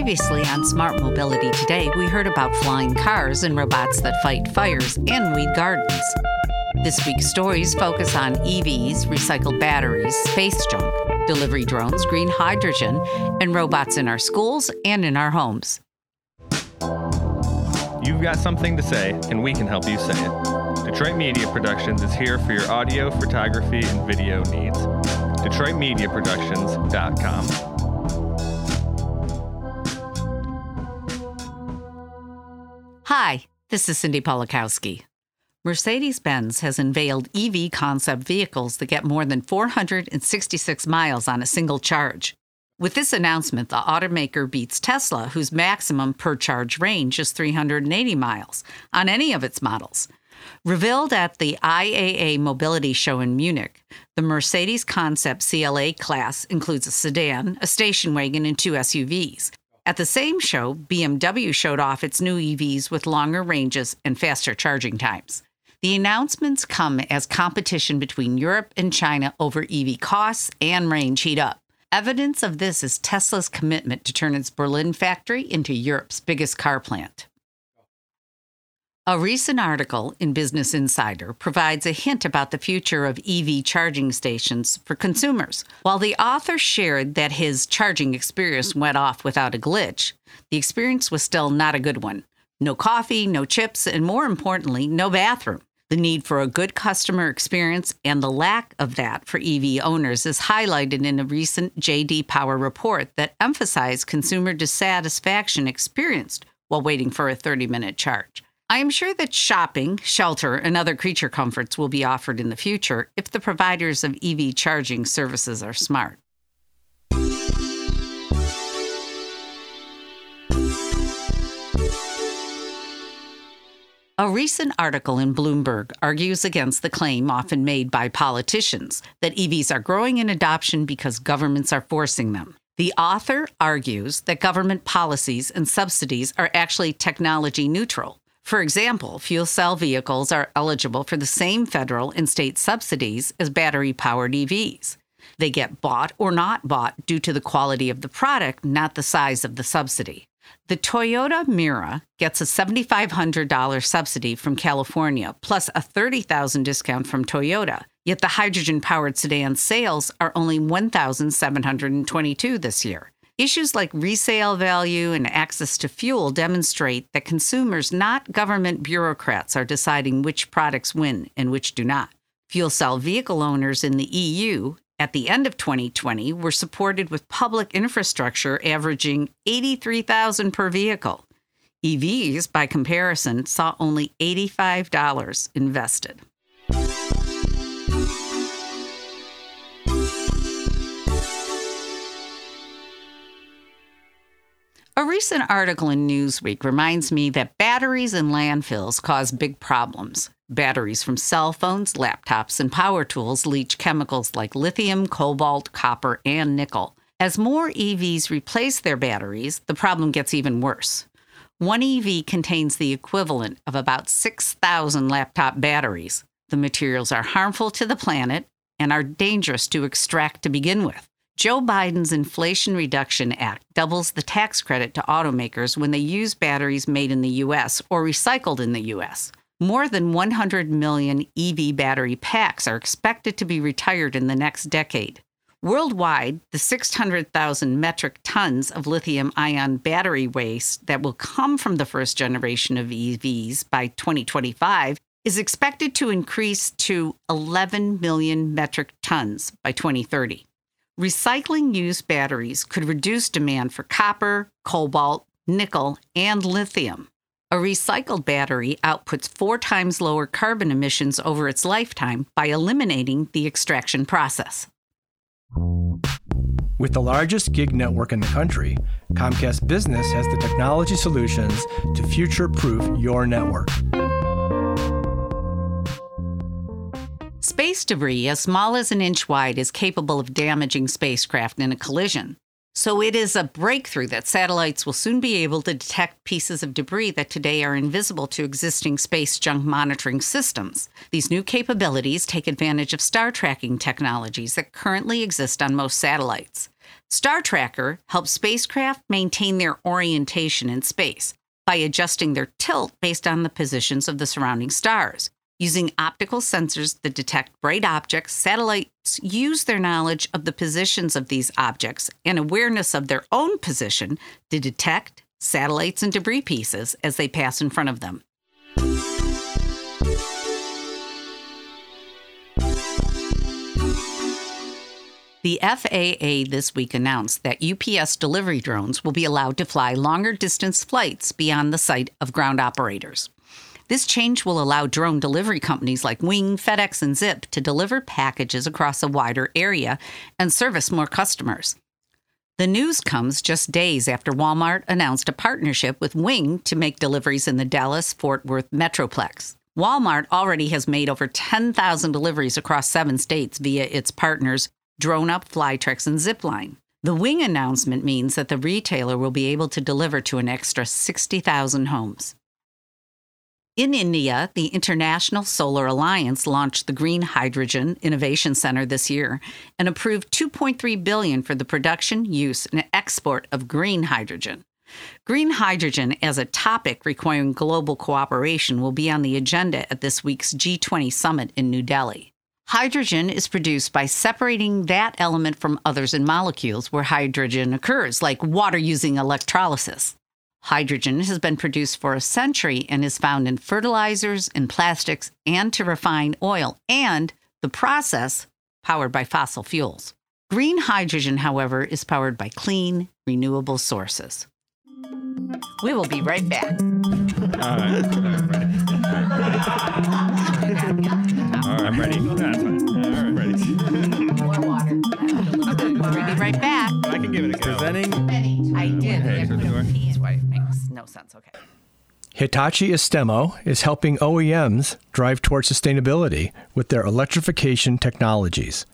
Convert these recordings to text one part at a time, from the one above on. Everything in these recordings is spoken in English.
Previously on Smart Mobility Today, we heard about flying cars and robots that fight fires and weed gardens. This week's stories focus on EVs, recycled batteries, space junk, delivery drones, green hydrogen, and robots in our schools and in our homes. You've got something to say, and we can help you say it. Detroit Media Productions is here for your audio, photography, and video needs. DetroitMediaProductions.com. Hi, this is Cindy Polakowski. Mercedes Benz has unveiled EV concept vehicles that get more than 466 miles on a single charge. With this announcement, the automaker beats Tesla, whose maximum per charge range is 380 miles, on any of its models. Revealed at the IAA Mobility Show in Munich, the Mercedes Concept CLA class includes a sedan, a station wagon, and two SUVs. At the same show, BMW showed off its new EVs with longer ranges and faster charging times. The announcements come as competition between Europe and China over EV costs and range heat up. Evidence of this is Tesla's commitment to turn its Berlin factory into Europe's biggest car plant. A recent article in Business Insider provides a hint about the future of EV charging stations for consumers. While the author shared that his charging experience went off without a glitch, the experience was still not a good one. No coffee, no chips, and more importantly, no bathroom. The need for a good customer experience and the lack of that for EV owners is highlighted in a recent JD Power report that emphasized consumer dissatisfaction experienced while waiting for a 30 minute charge. I am sure that shopping, shelter, and other creature comforts will be offered in the future if the providers of EV charging services are smart. A recent article in Bloomberg argues against the claim often made by politicians that EVs are growing in adoption because governments are forcing them. The author argues that government policies and subsidies are actually technology neutral. For example, fuel cell vehicles are eligible for the same federal and state subsidies as battery powered EVs. They get bought or not bought due to the quality of the product, not the size of the subsidy. The Toyota Mirai gets a $7,500 subsidy from California plus a 30,000 discount from Toyota. Yet the hydrogen powered sedan sales are only 1,722 this year. Issues like resale value and access to fuel demonstrate that consumers, not government bureaucrats, are deciding which products win and which do not. Fuel cell vehicle owners in the EU at the end of 2020 were supported with public infrastructure averaging 83,000 per vehicle. EVs by comparison saw only $85 invested. Recent article in Newsweek reminds me that batteries in landfills cause big problems. Batteries from cell phones, laptops, and power tools leach chemicals like lithium, cobalt, copper, and nickel. As more EVs replace their batteries, the problem gets even worse. One EV contains the equivalent of about 6,000 laptop batteries. The materials are harmful to the planet and are dangerous to extract to begin with. Joe Biden's Inflation Reduction Act doubles the tax credit to automakers when they use batteries made in the U.S. or recycled in the U.S. More than 100 million EV battery packs are expected to be retired in the next decade. Worldwide, the 600,000 metric tons of lithium ion battery waste that will come from the first generation of EVs by 2025 is expected to increase to 11 million metric tons by 2030. Recycling used batteries could reduce demand for copper, cobalt, nickel, and lithium. A recycled battery outputs four times lower carbon emissions over its lifetime by eliminating the extraction process. With the largest gig network in the country, Comcast Business has the technology solutions to future proof your network. Space debris, as small as an inch wide, is capable of damaging spacecraft in a collision. So it is a breakthrough that satellites will soon be able to detect pieces of debris that today are invisible to existing space junk monitoring systems. These new capabilities take advantage of star tracking technologies that currently exist on most satellites. Star Tracker helps spacecraft maintain their orientation in space by adjusting their tilt based on the positions of the surrounding stars. Using optical sensors that detect bright objects, satellites use their knowledge of the positions of these objects and awareness of their own position to detect satellites and debris pieces as they pass in front of them. The FAA this week announced that UPS delivery drones will be allowed to fly longer distance flights beyond the sight of ground operators. This change will allow drone delivery companies like Wing, FedEx, and Zip to deliver packages across a wider area and service more customers. The news comes just days after Walmart announced a partnership with Wing to make deliveries in the Dallas Fort Worth Metroplex. Walmart already has made over 10,000 deliveries across seven states via its partners Drone Up, Flytrex, and Zipline. The Wing announcement means that the retailer will be able to deliver to an extra 60,000 homes. In India, the International Solar Alliance launched the Green Hydrogen Innovation Center this year and approved 2.3 billion for the production, use, and export of green hydrogen. Green hydrogen as a topic requiring global cooperation will be on the agenda at this week's G20 summit in New Delhi. Hydrogen is produced by separating that element from others in molecules where hydrogen occurs, like water using electrolysis. Hydrogen has been produced for a century and is found in fertilizers, in plastics, and to refine oil, and the process powered by fossil fuels. Green hydrogen, however, is powered by clean, renewable sources. We will be right back. All right. All right. I'm ready. All right. I'm ready. More water. We'll be right back. I can give it a go. Presenting I did. Okay, no sense. Okay. Hitachi Astemo is helping OEMs drive toward sustainability with their electrification technologies.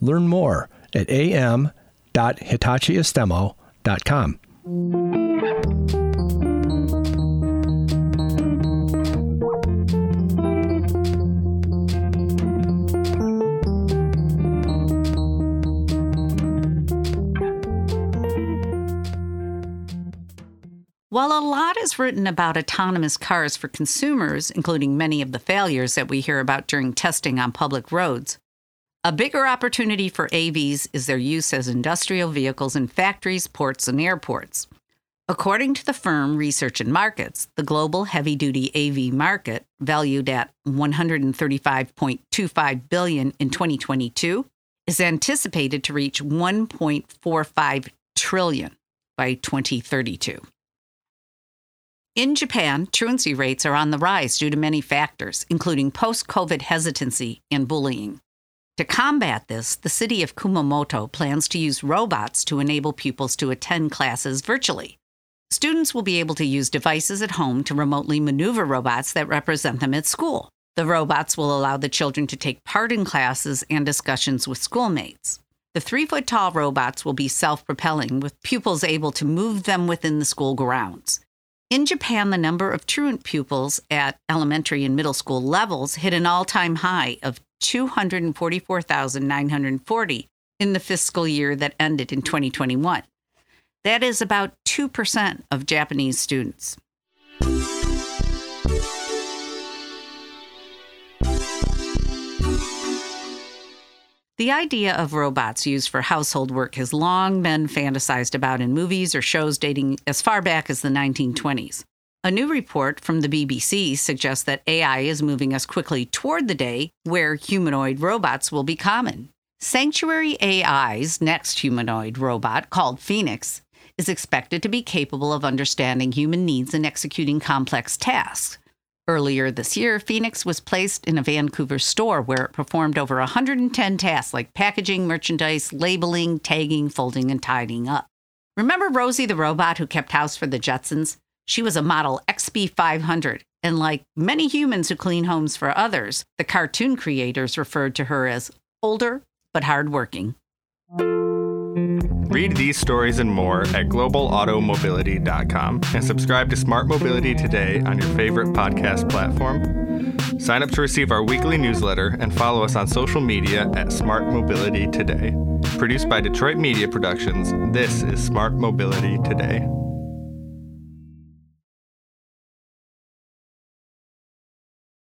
Learn more at am.hitachiastemo.com. While a lot is written about autonomous cars for consumers, including many of the failures that we hear about during testing on public roads, a bigger opportunity for AVs is their use as industrial vehicles in factories, ports, and airports. According to the firm Research and Markets, the global heavy duty AV market, valued at 135.25 billion in 2022, is anticipated to reach 1.45 trillion by 2032. In Japan, truancy rates are on the rise due to many factors, including post COVID hesitancy and bullying. To combat this, the city of Kumamoto plans to use robots to enable pupils to attend classes virtually. Students will be able to use devices at home to remotely maneuver robots that represent them at school. The robots will allow the children to take part in classes and discussions with schoolmates. The three foot tall robots will be self propelling, with pupils able to move them within the school grounds. In Japan, the number of truant pupils at elementary and middle school levels hit an all time high of 244,940 in the fiscal year that ended in 2021. That is about 2% of Japanese students. The idea of robots used for household work has long been fantasized about in movies or shows dating as far back as the 1920s. A new report from the BBC suggests that AI is moving us quickly toward the day where humanoid robots will be common. Sanctuary AI's next humanoid robot, called Phoenix, is expected to be capable of understanding human needs and executing complex tasks. Earlier this year, Phoenix was placed in a Vancouver store where it performed over 110 tasks like packaging, merchandise, labeling, tagging, folding, and tidying up. Remember Rosie the robot who kept house for the Jetsons? She was a model XB500, and like many humans who clean homes for others, the cartoon creators referred to her as older but hardworking. Read these stories and more at globalautomobility.com and subscribe to Smart Mobility today on your favorite podcast platform. Sign up to receive our weekly newsletter and follow us on social media at Smart Mobility Today. Produced by Detroit Media Productions, this is Smart Mobility Today.